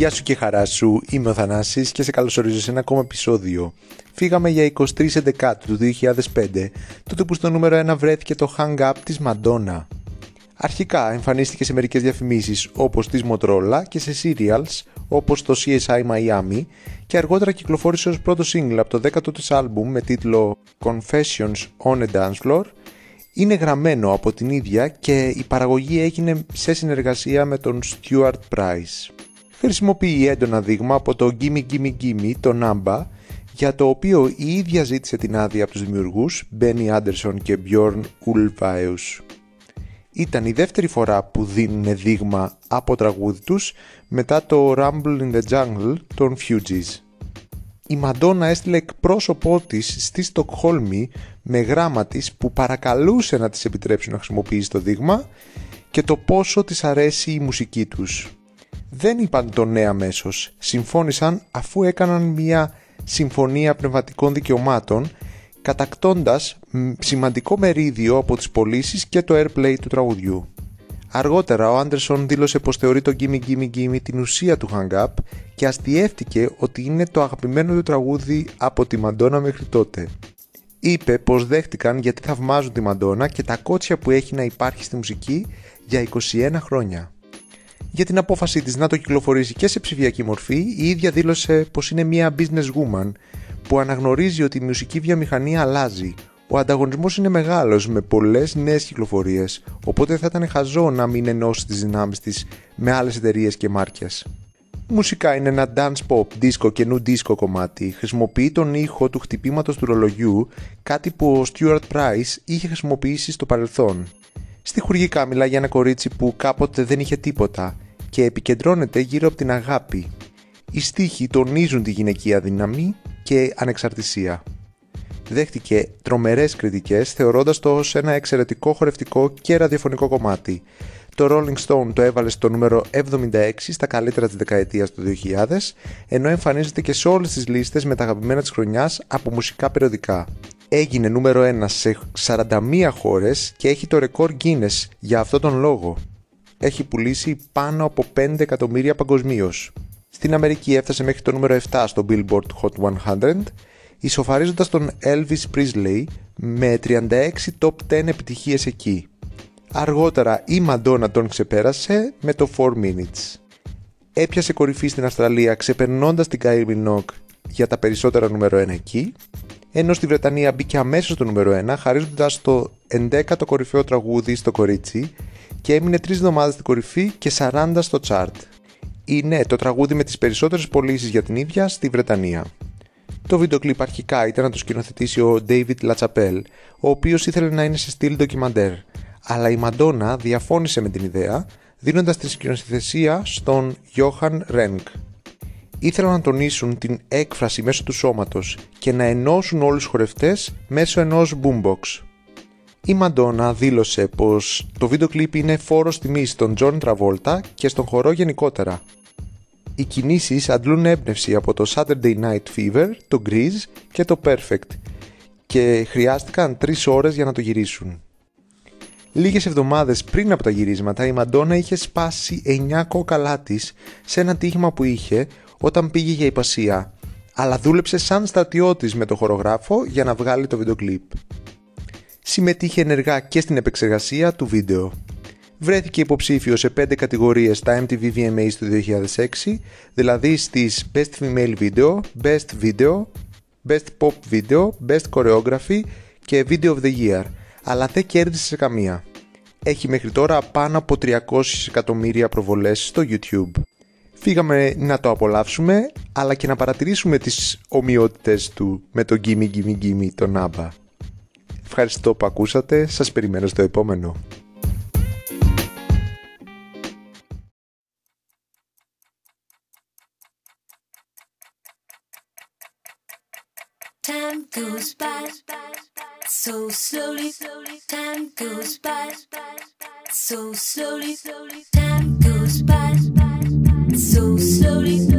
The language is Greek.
Γεια σου και χαρά σου, είμαι ο Θανάσης και σε καλωσορίζω σε ένα ακόμα επεισόδιο. Φύγαμε για 23 Δεκάτου του 2005, τότε που στο νούμερο 1 βρέθηκε το Hang Up της Madonna. Αρχικά εμφανίστηκε σε μερικές διαφημίσεις όπως της Motorola και σε serials όπως το CSI Miami και αργότερα κυκλοφόρησε ως πρώτο single από το 10ο της άλμπουμ με τίτλο Confessions on a Dance Floor είναι γραμμένο από την ίδια και η παραγωγή έγινε σε συνεργασία με τον Stuart Price. Χρησιμοποιεί έντονα δείγμα από το Gimme Gimme Gimme, το Namba, για το οποίο η ίδια ζήτησε την άδεια από τους δημιουργούς Benny Anderson και Bjorn Ulvaeus. Ήταν η δεύτερη φορά που δίνουν δείγμα από τραγούδι τους μετά το Rumble in the Jungle των Fugees. Η Μαντόνα έστειλε εκπρόσωπό της στη Στοκχόλμη με γράμμα της που παρακαλούσε να της επιτρέψουν να χρησιμοποιήσει το δείγμα και το πόσο της αρέσει η μουσική τους. Δεν είπαν το ναι αμέσως. συμφώνησαν αφού έκαναν μια συμφωνία πνευματικών δικαιωμάτων κατακτώντας σημαντικό μερίδιο από τις πωλήσεις και το airplay του τραγουδιού. Αργότερα ο Άντερσον δήλωσε πως θεωρεί το Gimme Gimme Gimme την ουσία του Hang Up και αστιεύτηκε ότι είναι το αγαπημένο του τραγούδι από τη Μαντόνα μέχρι τότε. Είπε πως δέχτηκαν γιατί θαυμάζουν τη Μαντόνα και τα κότσια που έχει να υπάρχει στη μουσική για 21 χρόνια. Για την απόφαση της να το κυκλοφορήσει και σε ψηφιακή μορφή, η ίδια δήλωσε πως είναι μια business woman που αναγνωρίζει ότι η μουσική βιομηχανία αλλάζει. Ο ανταγωνισμός είναι μεγάλος με πολλές νέες κυκλοφορίες, οπότε θα ήταν χαζό να μην ενώσει τις δυνάμεις της με άλλες εταιρείες και μάρκες. Μουσικά είναι ένα dance pop, disco και new disco κομμάτι. Χρησιμοποιεί τον ήχο του χτυπήματος του ρολογιού, κάτι που ο Stuart Price είχε χρησιμοποιήσει στο παρελθόν. Στιχουργικά μιλά για ένα κορίτσι που κάποτε δεν είχε τίποτα και επικεντρώνεται γύρω από την αγάπη. Οι στίχοι τονίζουν τη γυναικεία δύναμη και ανεξαρτησία. Δέχτηκε τρομερές κριτικές θεωρώντας το ως ένα εξαιρετικό χορευτικό και ραδιοφωνικό κομμάτι. Το Rolling Stone το έβαλε στο νούμερο 76 στα καλύτερα της δεκαετίας του 2000, ενώ εμφανίζεται και σε όλες τις λίστες με τα αγαπημένα της χρονιάς από μουσικά περιοδικά. Έγινε νούμερο 1 σε 41 χώρες και έχει το ρεκόρ Guinness για αυτόν τον λόγο. Έχει πουλήσει πάνω από 5 εκατομμύρια παγκοσμίως. Στην Αμερική έφτασε μέχρι το νούμερο 7 στο Billboard Hot 100, ισοφαρίζοντας τον Elvis Presley με 36 top 10 επιτυχίες εκεί. Αργότερα η Madonna τον ξεπέρασε με το 4 Minutes. Έπιασε κορυφή στην Αυστραλία ξεπερνώντας την Kylie Minogue για τα περισσότερα νούμερο 1 εκεί, ενώ στη Βρετανία μπήκε αμέσως στο νούμερο 1 χαρίζοντας το 11ο κορυφαίο τραγούδι στο κορίτσι και έμεινε 3 εβδομάδες στην κορυφή και 40 στο chart. Είναι το τραγούδι με τις περισσότερες πωλήσεις για την ίδια στη Βρετανία. Το βίντεο κλιπ αρχικά ήταν να το σκηνοθετήσει ο David LaChapelle, ο οποίος ήθελε να είναι σε στυλ ντοκιμαντέρ, αλλά η Μαντόνα διαφώνησε με την ιδέα, δίνοντας τη σκηνοθεσία στον Johan Renck. Ήθελαν να τονίσουν την έκφραση μέσω του σώματος και να ενώσουν όλους τους χορευτές μέσω ενός boombox. Η Μαντόνα δήλωσε πως το βίντεο κλιπ είναι φόρος τιμής στον John Travolta και στον χορό γενικότερα. Οι κινήσεις αντλούν έμπνευση από το Saturday Night Fever, το Grease και το Perfect και χρειάστηκαν 3 ώρες για να το γυρίσουν. Λίγες εβδομάδες πριν από τα γυρίσματα η Μαντόνα είχε σπάσει 9 κόκαλά της σε ένα τύχημα που είχε όταν πήγε για υπασία αλλά δούλεψε σαν στρατιώτης με το χορογράφο για να βγάλει το βίντεο κλιπ. Συμμετείχε ενεργά και στην επεξεργασία του βίντεο. Βρέθηκε υποψήφιος σε 5 κατηγορίες στα MTV VMAs του 2006, δηλαδή στις Best Female Video, Best Video, Best Pop Video, Best Choreography και Video of the Year – αλλά δεν κέρδισε σε καμία. Έχει μέχρι τώρα πάνω από 300 εκατομμύρια προβολές στο YouTube. Φύγαμε να το απολαύσουμε, αλλά και να παρατηρήσουμε τις ομοιότητες του με το Gimme Gimme Gimme τον Άμπα. Ευχαριστώ που ακούσατε, σας περιμένω στο επόμενο. Time goes by so slowly. Time goes by so slowly. Time goes by so slowly.